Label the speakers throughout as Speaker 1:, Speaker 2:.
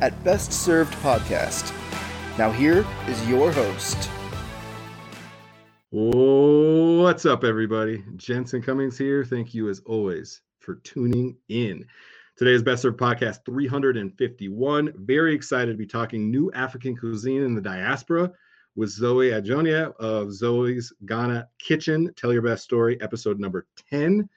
Speaker 1: at Best Served Podcast. Now, here is your host.
Speaker 2: What's up, everybody? Jensen Cummings here. Thank you, as always, for tuning in. Today's Best Served Podcast 351. Very excited to be talking new African cuisine in the diaspora with Zoe Adjonyoh of Zoe's Ghana Kitchen. Tell your best story, episode number 10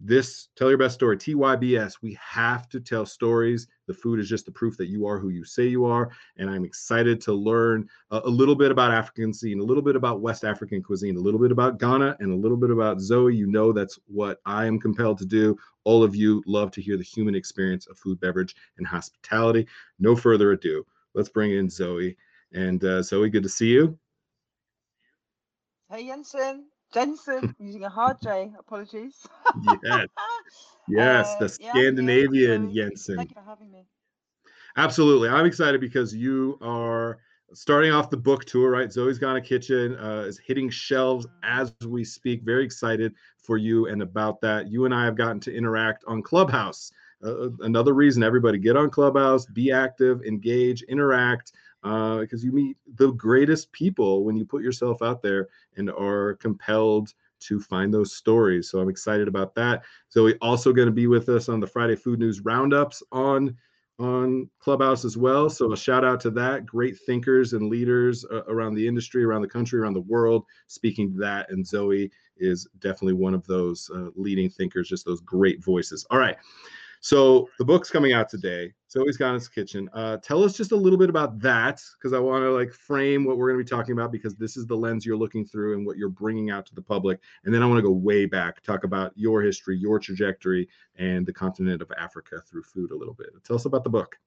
Speaker 2: this tell your best story tybs we have to tell stories. The food is just the proof that you are who you say you are and i'm excited to learn a, a, little bit about african cuisine a little bit about west african cuisine a little bit about ghana and a little bit about zoe. You know that's what i am compelled to do. All of you love to hear the human experience of food beverage and hospitality. No further ado let's bring in zoe. And uh, zoe good to see you.
Speaker 3: Hey jensen Jensen using a hard J. Apologies.
Speaker 2: yes. Yes, uh, the Scandinavian
Speaker 3: yeah,
Speaker 2: Jensen.
Speaker 3: Thank you for having me.
Speaker 2: Absolutely. I'm excited because you are starting off the book tour, right? Zoe's Ghana Kitchen uh, is hitting shelves mm-hmm. as we speak. Very excited for you and about that. You and I have gotten to interact on Clubhouse. Uh, uh another reason everybody get on Clubhouse, be active, engage, interact uh, because you meet the greatest people when you put yourself out there and are compelled to find those stories. So I'm excited about that. So we also going to be with us on the Friday Food News Roundups on on Clubhouse as well. So a shout out to that. Great thinkers and leaders uh, around the industry, around the country, around the world speaking to that. And Zoe is definitely one of those uh, leading thinkers, just those great voices. All right. So the book's coming out today. Zoe's Ghana's Kitchen. Uh, tell us just a little bit about that, because I want to like frame what we're going to be talking about, because this is the lens you're looking through and what you're bringing out to the public. And then I want to go way back, talk about your history, your trajectory, and the continent of Africa through food a little bit. Tell us about the book.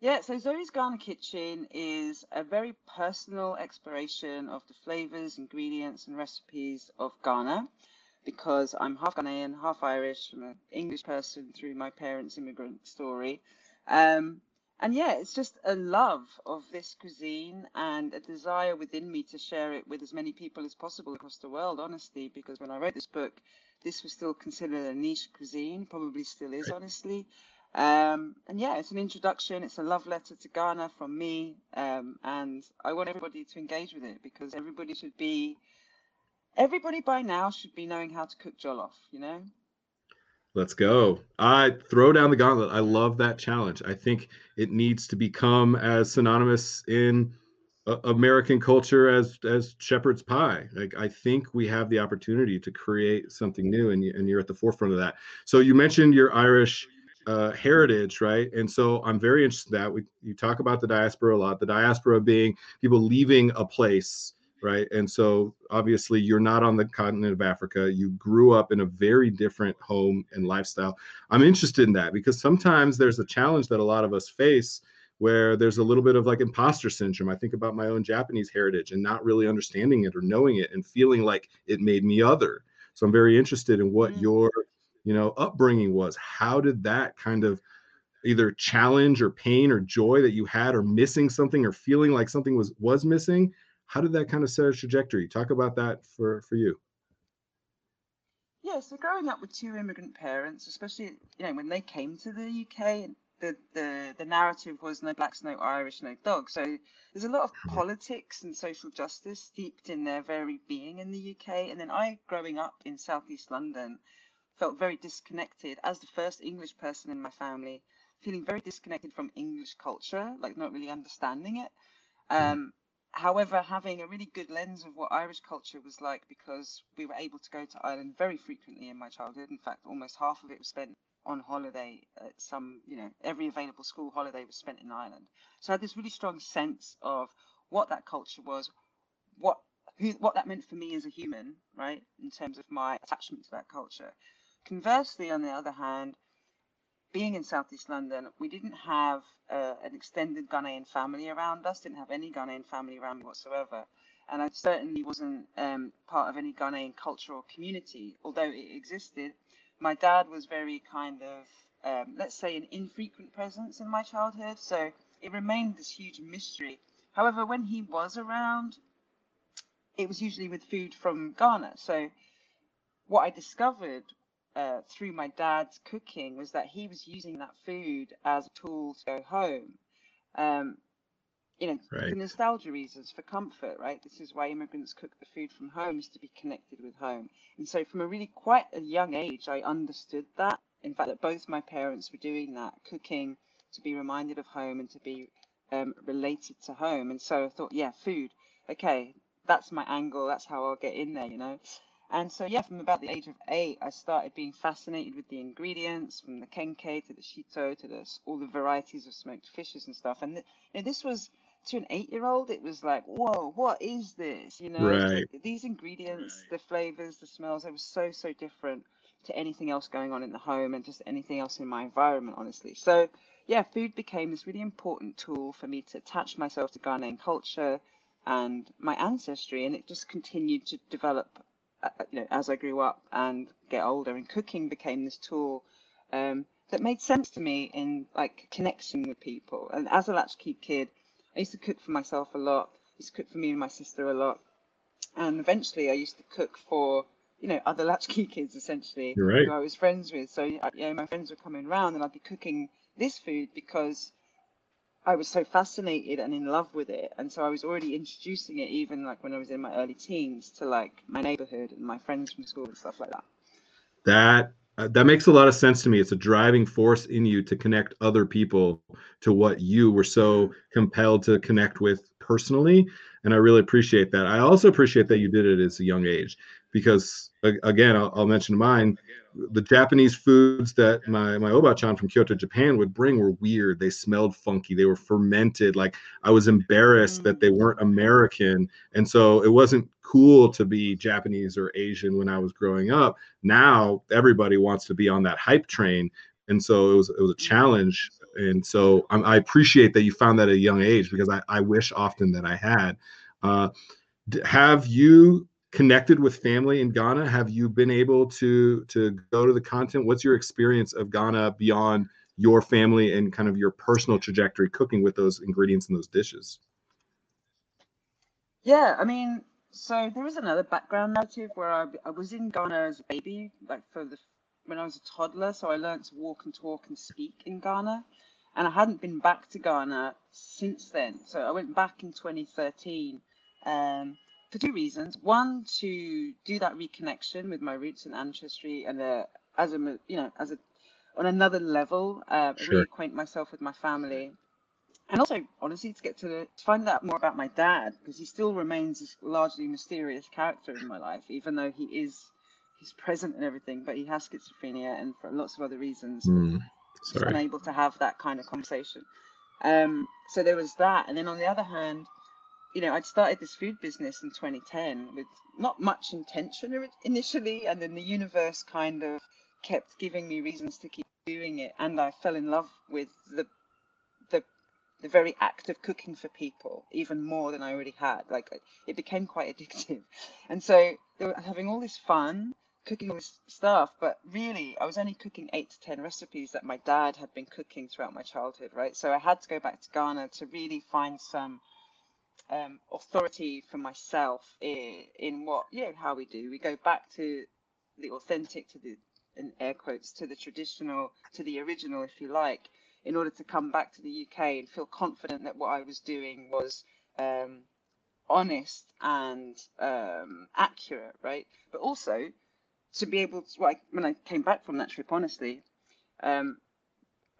Speaker 3: Yeah, so Zoe's Ghana Kitchen is a very personal exploration of the flavors, ingredients, and recipes of Ghana because I'm half Ghanaian, half Irish. I'm an English person through my parents' immigrant story. Um, and yeah, it's just a love of this cuisine and a desire within me to share it with as many people as possible across the world, honestly, because when I wrote this book, this was still considered a niche cuisine, probably still is, honestly. Um, and yeah, it's an introduction, it's a love letter to Ghana from me. Um, and I want everybody to engage with it because everybody should be everybody by now should be knowing how to cook jollof, you know?
Speaker 2: Let's go. I throw down the gauntlet. I love that challenge. I think it needs to become as synonymous in uh, American culture as as shepherd's pie. Like I think we have the opportunity to create something new, and, and you're at the forefront of that. So you mentioned your Irish uh, heritage, right? And so I'm very interested in that. We you talk about the diaspora a lot. The diaspora being people leaving a place right? And so obviously you're not on the continent of Africa. You grew up in a very different home and lifestyle. I'm interested in that because sometimes there's a challenge that a lot of us face where there's a little bit of like imposter syndrome. I think about my own Japanese heritage and not really understanding it or knowing it and feeling like it made me other. So I'm very interested in what mm. your, you know, upbringing was. How did that kind of either challenge or pain or joy that you had or missing something or feeling like something was was missing how did that kind of set a trajectory? Talk about that for for you.
Speaker 3: Yeah, so growing up with two immigrant parents, especially you know when they came to the UK, the the the narrative was no blacks, no Irish, no dogs. So there's a lot of politics and social justice steeped in their very being in the UK. And then I, growing up in southeast London, felt very disconnected as the first English person in my family, feeling very disconnected from English culture, like not really understanding it. Mm-hmm. Um, however, having a really good lens of what Irish culture was like because we were able to go to Ireland very frequently in my childhood. In fact, almost half of it was spent on holiday at some, you know, every available school holiday was spent in Ireland. So I had this really strong sense of what that culture was, what who, what that meant for me as a human, right, in terms of my attachment to that culture. Conversely, on the other hand, being in Southeast London, we didn't have uh, an extended Ghanaian family around us, didn't have any Ghanaian family around me whatsoever. And I certainly wasn't um, part of any Ghanaian cultural community, although it existed. My dad was very kind of, um, let's say, an infrequent presence in my childhood. So it remained this huge mystery. However, when he was around, it was usually with food from Ghana. So what I discovered uh, through my dad's cooking was that he was using that food as a tool to go home. Um, you know,
Speaker 2: right.
Speaker 3: for nostalgia reasons, for comfort, right? This is why immigrants cook the food from home is to be connected with home. And so from a really quite a young age, I understood that. In fact, that both my parents were doing that, cooking to be reminded of home and to be um, related to home. And so I thought, yeah, food. Okay, that's my angle. That's how I'll get in there, you know. And so, yeah, from about the age of eight, I started being fascinated with the ingredients, from the kenkey to the shito to the, all the varieties of smoked fishes and stuff. And, th- and this was to an eight-year-old. It was like, whoa, what is this? You know,
Speaker 2: right.
Speaker 3: like, these ingredients, right. the flavors, the smells, they were so so different to anything else going on in the home and just anything else in my environment, honestly. So, yeah, food became this really important tool for me to attach myself to Ghanaian culture and my ancestry, and it just continued to develop you know, as I grew up and get older, and cooking became this tool um, that made sense to me in like connection with people. And as a latchkey kid, I used to cook for myself a lot. I used to cook for me and my sister a lot, and eventually I used to cook for you know other latchkey kids essentially
Speaker 2: right.
Speaker 3: who I was friends with. So you know, my friends were coming around, and I'd be cooking this food because I was so fascinated and in love with it, and so I was already introducing it even like when I was in my early teens to like my neighborhood and my friends from school and stuff like that.
Speaker 2: That uh, that makes a lot of sense to me. It's a driving force in you to connect other people to what you were so compelled to connect with personally, and I really appreciate that. I also appreciate that you did it at a young age because again, I'll, I'll mention mine the Japanese foods that my my obachan from Kyoto, Japan would bring were weird. They smelled funky. They were fermented. Like I was embarrassed mm. that they weren't American, and so it wasn't cool to be Japanese or Asian when I was growing up. Now everybody wants to be on that hype train, and so it was it was a challenge. And so I'm, i appreciate that you found that at a young age because I, I wish often that I had. Uh, have you connected with family in Ghana? Have you been able to to go to the content? What's your experience of Ghana beyond your family and kind of your personal trajectory cooking with those ingredients and those dishes?
Speaker 3: Yeah, I mean, so there is another background narrative where I, I was in Ghana as a baby, like for the when I was a toddler. So I learned to walk and talk and speak in Ghana, and I hadn't been back to Ghana since then. So I went back in 2013. Um, for two reasons. One, to do that reconnection with my roots and ancestry, and uh, as a you know as a on another level, uh,
Speaker 2: sure.
Speaker 3: reacquaint myself with my family, and also honestly to get to, to find out more about my dad because he still remains this largely mysterious character in my life, even though he is he's present and everything, but he has schizophrenia and for lots of other reasons,
Speaker 2: mm,
Speaker 3: he's unable to have that kind of conversation. Um, so there was that, and then on the other hand you know, I'd started this food business in 2010 with not much intention initially, and then the universe kind of kept giving me reasons to keep doing it, and I fell in love with the the the very act of cooking for people even more than I already had. Like it became quite addictive, and so having all this fun cooking all this stuff, but really I was only cooking eight to ten recipes that my dad had been cooking throughout my childhood, right? So I had to go back to Ghana to really find some um, authority for myself in, in what, yeah, how we do. We go back to the authentic, to the, in air quotes, to the traditional, to the original, if you like, in order to come back to the UK and feel confident that what I was doing was um, honest and um, accurate, right? But also to be able to, when I came back from that trip, honestly, um,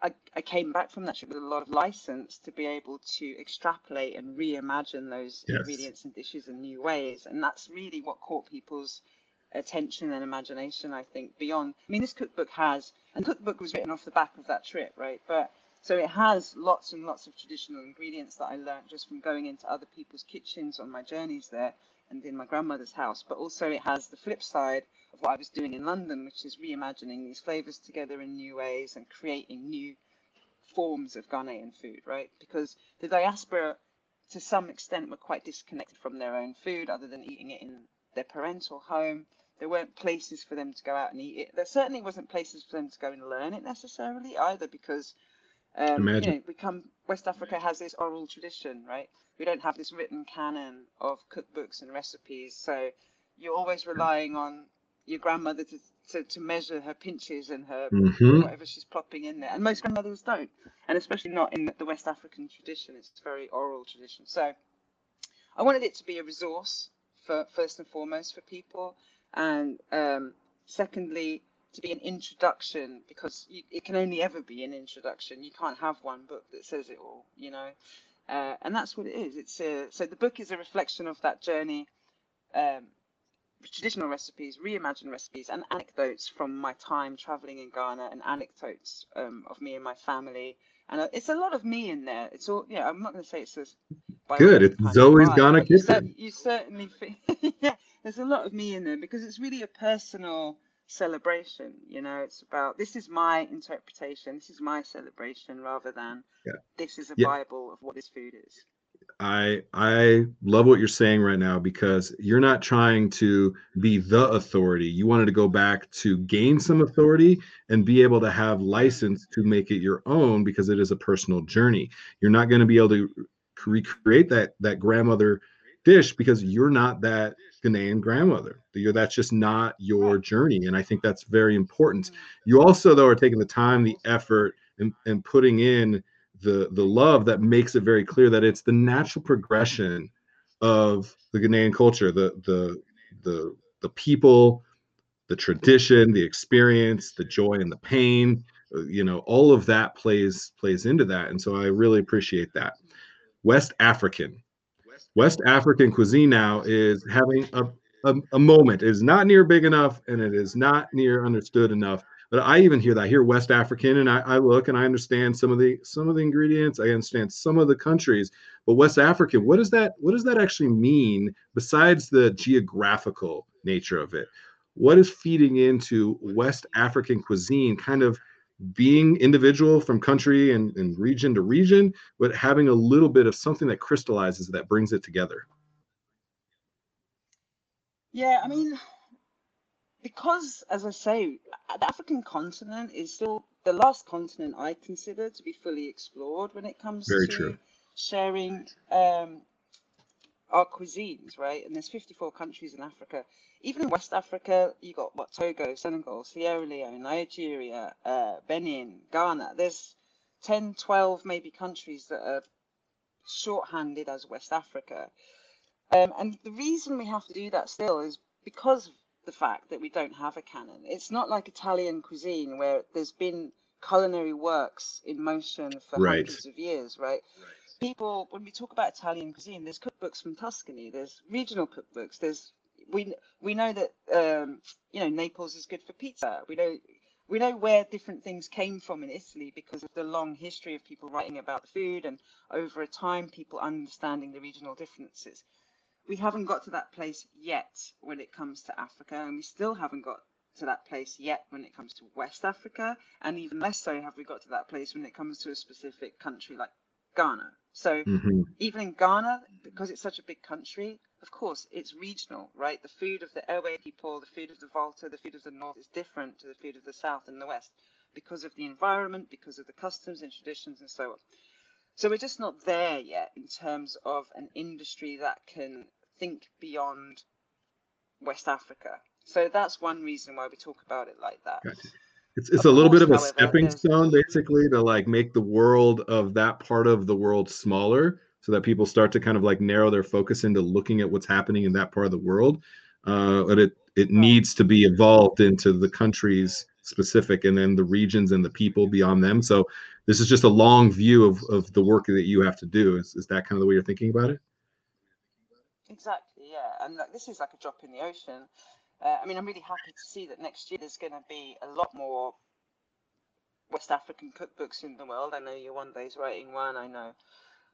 Speaker 3: I, I came back from that trip with a lot of license to be able to extrapolate and reimagine those yes. ingredients and dishes in new ways. And that's really what caught people's attention and imagination, I think, beyond. I mean, this cookbook has, and the cookbook was written off the back of that trip, right? But So it has lots and lots of traditional ingredients that I learned just from going into other people's kitchens on my journeys there and in my grandmother's house. But also it has the flip side of what I was doing in London, which is reimagining these flavors together in new ways and creating new forms of Ghanaian food, right? Because the diaspora, to some extent, were quite disconnected from their own food other than eating it in their parental home. There weren't places for them to go out and eat it. There certainly wasn't places for them to go and learn it necessarily either because um, you know, we come West Africa has this oral tradition, right? We don't have this written canon of cookbooks and recipes, so you're always relying on your grandmother to, to, to measure her pinches and her mm-hmm. whatever she's plopping in there. And most grandmothers don't, and especially not in the West African tradition. It's a very oral tradition. So I wanted it to be a resource for first and foremost for people, and um, secondly to be an introduction because you, it can only ever be an introduction. You can't have one book that says it all, you know. Uh, and that's what it is. It's a, so the book is a reflection of that journey, um, traditional recipes, reimagined recipes, and anecdotes from my time traveling in Ghana, and anecdotes um, of me and my family. And uh, it's a lot of me in there. It's all, yeah. I'm not going to say it's a
Speaker 2: good. It's Zoe's Ghana
Speaker 3: Kitchen. You, you certainly, yeah. There's a lot of me in there because it's really a personal celebration you know it's about this is my interpretation this is my celebration rather than yeah. this is a yeah. bible of what this food is
Speaker 2: i i love what you're saying right now because you're not trying to be the authority you wanted to go back to gain some authority and be able to have license to make it your own because it is a personal journey you're not going to be able to recreate that that grandmother dish because you're not that Ghanaian grandmother. That's just not your journey. And I think that's very important. You also, though, are taking the time, the effort, and, and putting in the, the love that makes it very clear that it's the natural progression of the Ghanaian culture, the the the the people, the tradition, the experience, the joy and the pain. Uh, you know, all of that plays plays into that. And so I really appreciate that. West African West African cuisine now is having a, a, a, moment. It is not near big enough and it is not near understood enough. But I even hear that. I hear West African and I, I look and I understand some of the some of the ingredients. I understand some of the countries. But West African, what does that what does that actually mean besides the geographical nature of it? What is feeding into West African cuisine kind of being individual from country and, and region to region, but having a little bit of something that crystallizes that brings it together.
Speaker 3: Yeah, I mean, because as I say, the African continent is still the last continent I consider to be fully explored when it comes Very to true. sharing um, our cuisines, right? And there's 54 countries in Africa even in West Africa, you got what Togo, Senegal, Sierra Leone, Nigeria, uh, Benin, Ghana. There's 10, 12 maybe countries that are shorthanded as West Africa. Um, and the reason we have to do that still is because of the fact that we don't have a canon. It's not like Italian cuisine where there's been culinary works in motion for right. hundreds of years, right? People, when we talk about Italian cuisine, there's cookbooks from Tuscany, there's regional cookbooks, there's we we know that um, you know Naples is good for pizza. We know we know where different things came from in Italy because of the long history of people writing about the food and over a time people understanding the regional differences. We haven't got to that place yet when it comes to Africa, and we still haven't got to that place yet when it comes to West Africa, and even less so have we got to that place when it comes to a specific country like Ghana. So mm-hmm. even in Ghana, because it's such a big country, of course, it's regional, right? The food of the Ewe people, the food of the Volta, the food of the North is different to the food of the South and the West because of the environment, because of the customs and traditions and so on. So we're just not there yet in terms of an industry that can think beyond West Africa. So that's one reason why we talk about it like that.
Speaker 2: Gotcha. It's, it's a little bit of a stepping stone, basically, to like make the world of that part of the world smaller so that people start to kind of like narrow their focus into looking at what's happening in that part of the world. Uh, but it it needs to be evolved into the countries specific and then the regions and the people beyond them. So this is just a long view of, of the work that you have to do. Is, is that kind of the way you're thinking about it?
Speaker 3: Exactly, yeah. And like, this is like a drop in the ocean. Uh, I mean, I'm really happy to see that next year there's going to be a lot more West African cookbooks in the world. I know Yewande's writing one. I know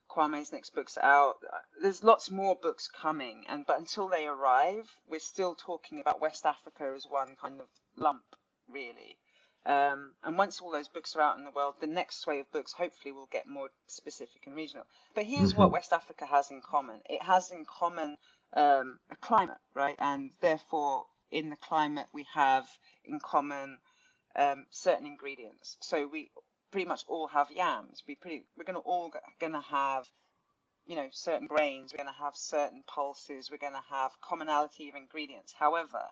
Speaker 3: Kwame's next book's out. There's lots more books coming, and but until they arrive, we're still talking about West Africa as one kind of lump, really. Um, and once all those books are out in the world, the next wave of books hopefully will get more specific and regional. But here's mm-hmm. what West Africa has in common it has in common um, a climate, right? And therefore, in the climate, we have in common um, certain ingredients. So we pretty much all have yams. We pretty we're gonna all gonna have you know certain grains. We're gonna have certain pulses. We're gonna have commonality of ingredients. However,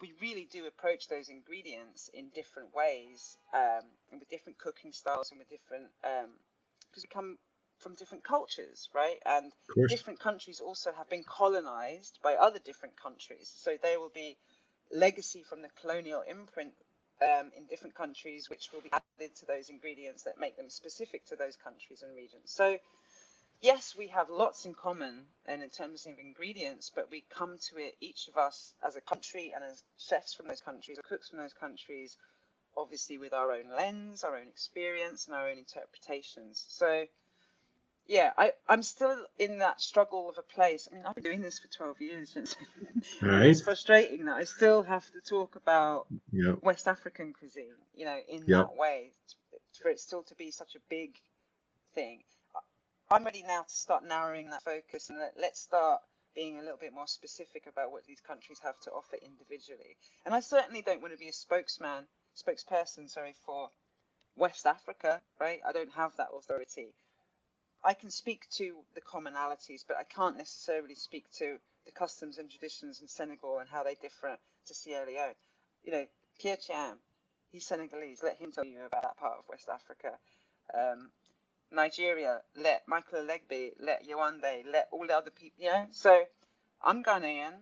Speaker 3: we really do approach those ingredients in different ways um, and with different cooking styles and with different because um, we come from different cultures right? And different countries also have been colonized by other different countries. So there will be legacy from the colonial imprint um, in different countries which will be added to those ingredients that make them specific to those countries and regions. So yes, we have lots in common and in terms of ingredients, but we come to it, each of us as a country and as chefs from those countries or cooks from those countries, obviously with our own lens, our own experience, and our own interpretations. So, yeah, I, I'm still in that struggle of a place. I mean, I've been doing this for 12 years. It's, right. it's frustrating that I still have to talk about yep. West African cuisine, you know, in yep. that way, for it still to be such a big thing. I'm ready now to start narrowing that focus and let, let's start being a little bit more specific about what these countries have to offer individually. And I certainly don't want to be a spokesman, spokesperson, sorry, for West Africa, right? I don't have that authority. I can speak to the commonalities, but I can't necessarily speak to the customs and traditions in Senegal and how they differ to Sierra Leone. You know, Pierre Thiam, he's Senegalese. Let him tell you about that part of West Africa. Um, Nigeria, let Michael Elegbe, let Yewande, let all the other people, you know? So I'm Ghanaian.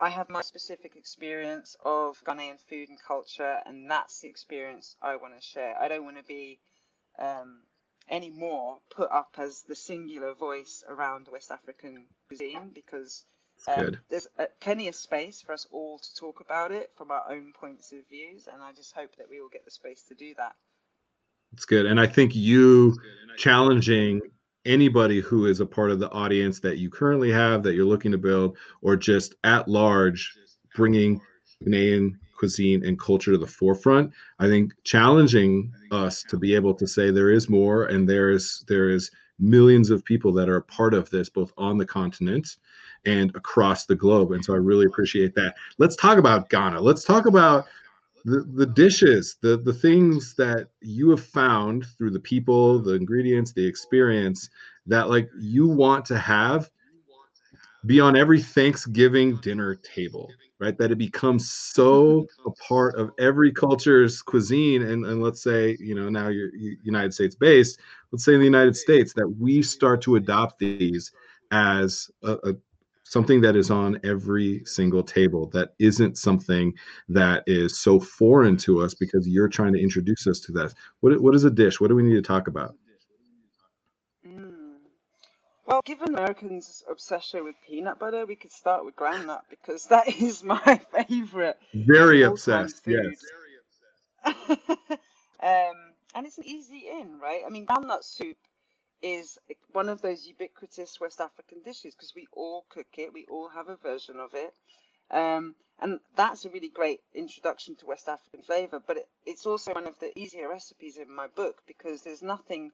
Speaker 3: I have my specific experience of Ghanaian food and culture, and that's the experience I want to share. I don't want to be um, any more put up as the singular voice around West African cuisine because um, there's a, plenty of space for us all to talk about it from our own points of views, and I just hope that we will get the space to do that.
Speaker 2: It's good. And I think you challenging anybody who is a part of the audience that you currently have that you're looking to build or just at large bringing Ghanaian cuisine and culture to the forefront. I think challenging us to be able to say there is more and there is there is millions of people that are a part of this both on the continent and across the globe. And so i really appreciate that. Let's talk about ghana. Let's talk about the, the dishes the the things that you have found through the people the ingredients the experience that like you want to have be on every thanksgiving dinner table right? That it becomes so a part of every culture's cuisine. And, and let's say you know now you're united states based let's say in the united states that we start to adopt these as a, a something that is on every single table that isn't something that is so foreign to us because you're trying to introduce us to that. What, what is a dish? What do we need to talk about.
Speaker 3: Well given americans obsession with peanut butter we could start with groundnut because that is my favorite
Speaker 2: very obsessed yes.
Speaker 3: um, and it's an easy in right? I mean groundnut soup is one of those ubiquitous West African dishes because we all cook it, we all have a version of it. Um, and that's a really great introduction to West African flavor, but it, it's also one of the easier recipes in my book because there's nothing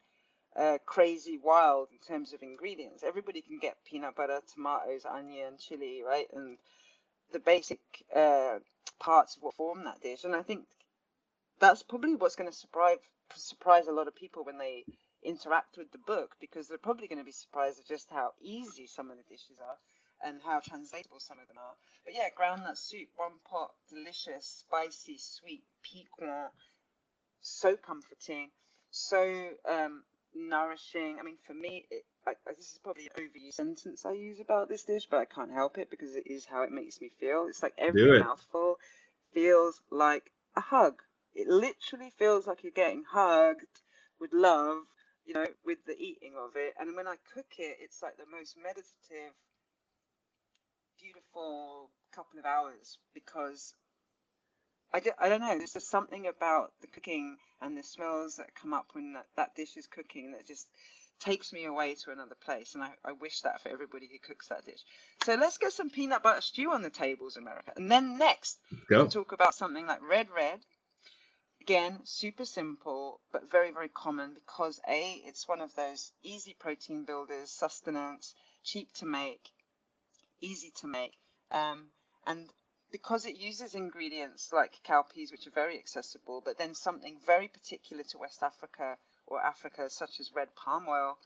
Speaker 3: uh, crazy wild in terms of ingredients. Everybody can get peanut butter, tomatoes, onion, chili, right? And the basic uh, parts of what form that dish. And I think that's probably what's going to surprise surprise a lot of people when they interact with the book because they're probably going to be surprised at just how easy some of the dishes are and how translatable some of them are. But yeah, groundnut soup, one pot, delicious, spicy, sweet, piquant, so comforting, so um, nourishing. I mean, for me, it, I, this is probably an overused sentence I use about this dish, but I can't help it because it is how it makes me feel. It's like every mouthful feels like a hug. It literally feels like you're getting hugged with love you know, with the eating of it. And when I cook it, it's like the most meditative, beautiful couple of hours because I, d- I don't know. There's just something about the cooking and the smells that come up when that, that dish is cooking that just takes me away to another place. And I, I wish that for everybody who cooks that dish. So let's get some peanut butter stew on the tables, America. And then next,
Speaker 2: Go.
Speaker 3: we'll talk about something like red red. Again, super simple, but very, very common because A, it's one of those easy protein builders, sustenance, cheap to make, easy to make. Um, and because it uses ingredients like cowpeas, which are very accessible, but then something very particular to West Africa or Africa, such as red palm oil,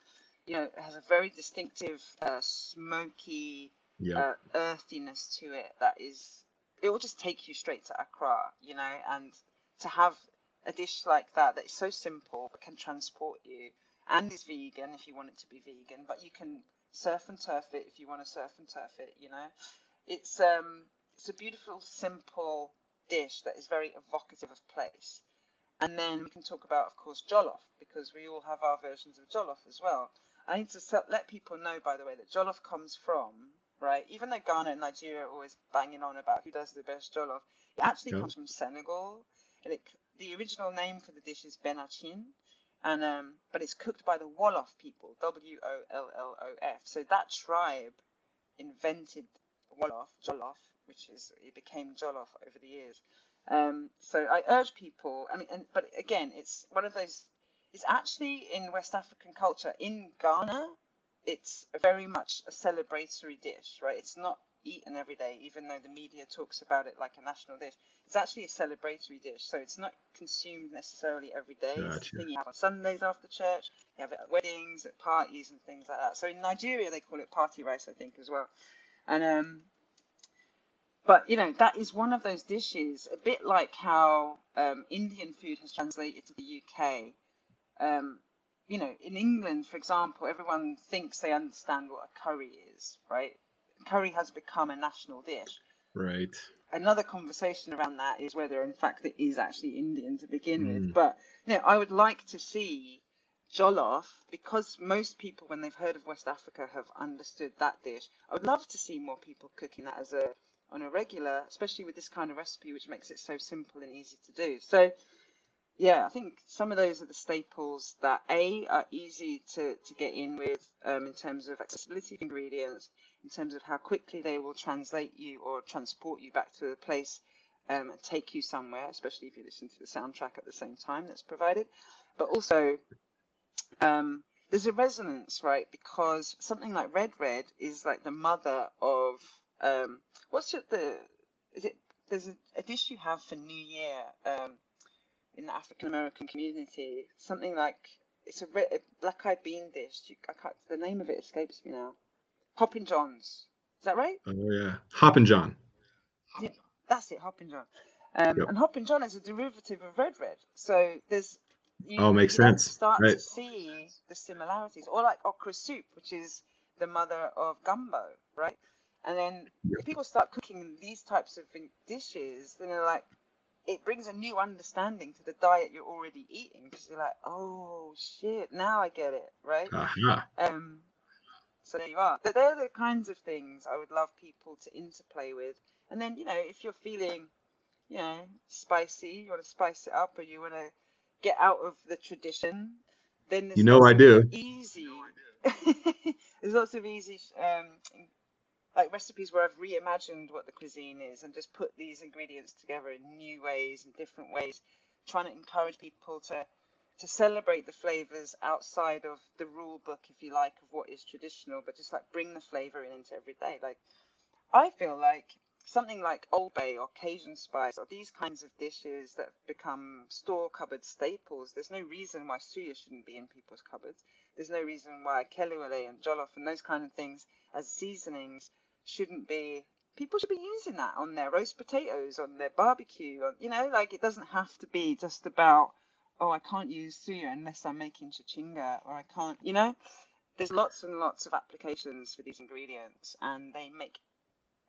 Speaker 3: you know, has a very distinctive, uh, smoky,
Speaker 2: Yeah.
Speaker 3: uh, earthiness to it that is, it will just take you straight to Accra, you know, and to have a dish like that that is so simple but can transport you and is vegan if you want it to be vegan, but you can surf and turf it if you want to surf and turf it, you know. It's um it's a beautiful, simple dish that is very evocative of place. And then we can talk about, of course, jollof, because we all have our versions of jollof as well. I need to let people know, by the way, that jollof comes from, right? Even though Ghana and Nigeria are always banging on about who does the best jollof, it actually
Speaker 2: Yeah.
Speaker 3: comes from Senegal. And it, the original name for the dish is benachin, and um, but it's cooked by the Wolof people, W O L L O F. So that tribe invented Wolof, jollof, which is it became jollof over the years. Um, so I urge people. I mean, and, but again, it's one of those. It's actually in West African culture in Ghana. It's very much a celebratory dish, right? It's not eaten every day, even though the media talks about it like a national dish. It's actually a celebratory dish, so it's not consumed necessarily every day. It's
Speaker 2: Gotcha.
Speaker 3: the thing you have on Sundays after church. You have it at weddings, at parties, and things like that. So in Nigeria, they call it party rice, I think, as well. And um, but you know that is one of those dishes, a bit like how um, Indian food has translated to the UK. Um, you know, in England, for example, everyone thinks they understand what a curry is, right? Curry has become a national dish.
Speaker 2: Right.
Speaker 3: Another conversation around that is whether, in fact, it is actually Indian to begin
Speaker 2: Mm.
Speaker 3: with. But you know, I would like to see jollof because most people, when they've heard of West Africa, have understood that dish. I would love to see more people cooking that as a on a regular, especially with this kind of recipe, which makes it so simple and easy to do. So, yeah, I think some of those are the staples that a are easy to to get in with um, in terms of accessibility of ingredients, in terms of how quickly they will translate you or transport you back to the place um, and take you somewhere, especially if you listen to the soundtrack at the same time that's provided. But also, um, there's a resonance, right? Because something like Red Red is like the mother of um, what's it? The is it? There's a, a dish you have for New Year um, in the African American community. Something like it's a, a black-eyed bean dish. You, I can't. The name of it escapes me now. Hoppin' Johns. Is that right?
Speaker 2: Oh yeah. Hoppin' John.
Speaker 3: That's it, Hoppin' John. Um,
Speaker 2: Yep.
Speaker 3: And Hoppin' John is a derivative of Red Red. So there's. You,
Speaker 2: Oh, makes
Speaker 3: you
Speaker 2: sense.
Speaker 3: Start
Speaker 2: Right.
Speaker 3: to see the similarities, or like okra soup, which is the mother of gumbo, right? And then people start cooking these types of dishes, then they're like, it brings a new understanding to the diet you're already eating because you're like, oh shit, now I get it, right?
Speaker 2: Aha.
Speaker 3: Um, so there you are. But they're the kinds of things I would love people to interplay with. And then, you know, if you're feeling, you know, spicy, you want to spice it up, or you want to get out of the tradition, then
Speaker 2: You know I do.
Speaker 3: Easy. there's lots of easy, um, like recipes where I've reimagined what the cuisine is and just put these ingredients together in new ways and different ways, trying to encourage people to to celebrate the flavors outside of the rule book, if you like, of what is traditional, but just like bring the flavor in into every day. Like, I feel like something like Old Bay or Cajun spice or these kinds of dishes that become store cupboard staples. There's no reason why suya shouldn't be in people's cupboards. There's no reason why kelewele and jollof and those kind of things as seasonings shouldn't be. People should be using that on their roast potatoes, on their barbecue. On, you know, like it doesn't have to be just about oh, I can't use suya unless I'm making chichinga, or I can't, you know, there's lots and lots of applications for these ingredients, and they make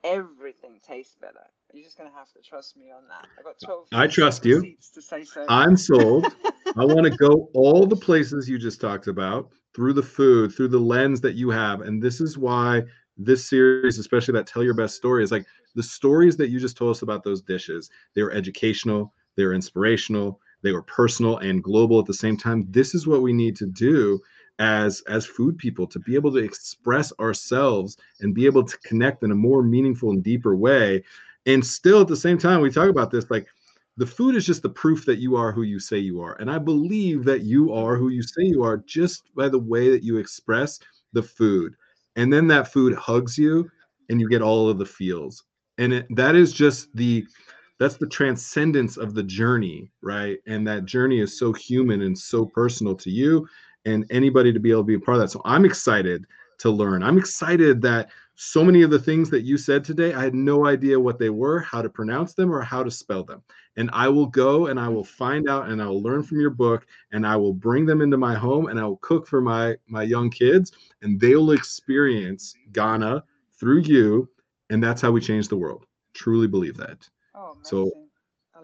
Speaker 3: everything taste better. You're just gonna have to trust me on that. I got 12.
Speaker 2: I trust you.
Speaker 3: to say so.
Speaker 2: I'm sold. I want to go all the places you just talked about through the food, through the lens that you have. And this is why this series, especially that Tell Your Best Story, is like the stories that you just told us about those dishes, they were educational, they were inspirational, they were personal and global at the same time. This is what we need to do as as food people to be able to express ourselves and be able to connect in a more meaningful and deeper way. And still at the same time we talk about this like the food is just the proof that you are who you say you are. And i believe that you are who you say you are just by the way that you express the food and then that food hugs you and you get all of the feels. And it, that is just the that's the transcendence of the journey right? And that journey is so human and so personal to you and anybody to be able to be a part of that. So i'm excited to learn i'm excited that so many of the things that you said today, I had no idea what they were, how to pronounce them, or how to spell them. And I will go and I will find out and I will learn from your book and I will bring them into my home and I will cook for my my young kids and they'll experience Ghana through you. And that's how we change the world. Truly believe that. Oh, so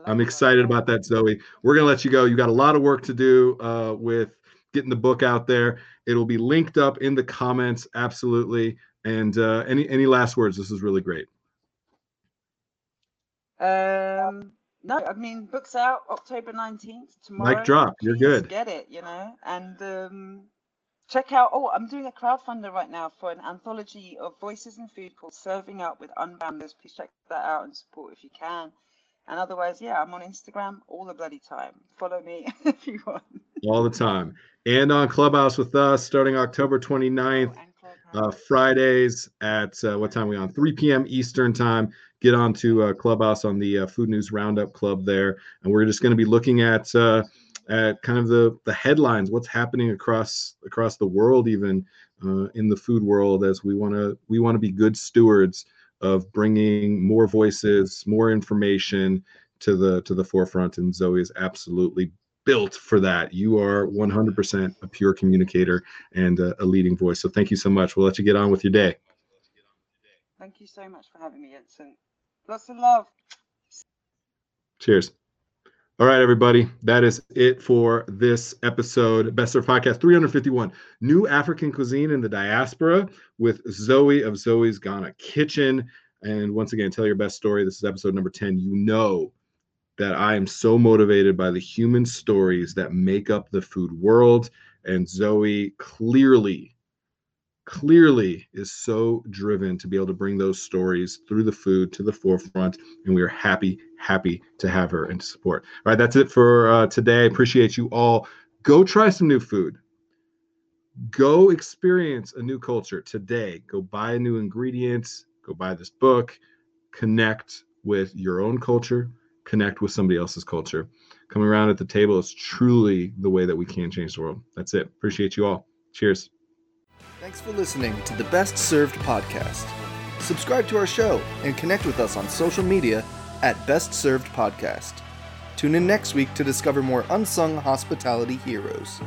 Speaker 2: I'm excited about that, Zoe. We're gonna let you go. You got a lot of work to do uh, with getting the book out there. It'll be linked up in the comments. Absolutely. And uh, any any last words? This is really great.
Speaker 3: Um, no, I mean books out October nineteenth tomorrow.
Speaker 2: Mic drop. You're good.
Speaker 3: Get it, you know, and um, check out. Oh, I'm doing a crowdfunder right now for an anthology of voices in food called "Serving Up with Unbounders." Please check that out and support if you can. And otherwise, yeah, I'm on Instagram all the bloody time. Follow me if you want.
Speaker 2: All the time. And on Clubhouse with us starting October 29th. Oh, uh, Fridays at uh, what time we on? 3 p.m. Eastern time. Get on to uh, Clubhouse on the uh, Food News Roundup Club there, and we're just going to be looking at uh, at kind of the the headlines, what's happening across across the world, even uh, in the food world, as we want to we want to be good stewards of bringing more voices, more information to the to the forefront. And Zoe is absolutely built for that. You are 100% a pure communicator and a, a, leading voice. So thank you so much. We'll let you get on with your day.
Speaker 3: Thank you so much for having me, Jensen. Lots of love.
Speaker 2: Cheers. All right, everybody. That is it for this episode. Best Served Podcast 351 New African Cuisine in the Diaspora with Zoe of Zoe's Ghana Kitchen. And once again, tell your best story. This is episode number 10. You know that I am so motivated by the human stories that make up the food world. And Zoe clearly, clearly is so driven to be able to bring those stories through the food to the forefront. And we are happy, happy to have her and to support. All right, that's it for uh, today. I appreciate you all. Go try some new food. Go experience a new culture today. Go buy a new ingredient. Go buy this book. Connect with your own culture connect with somebody else's culture. Coming around at the table is truly the way that we can change the world. That's it. Appreciate you all. Cheers.
Speaker 1: Thanks for listening to the Best Served podcast. Subscribe to our show and connect with us on social media at Best Served Podcast. Tune in next week to discover more unsung hospitality heroes.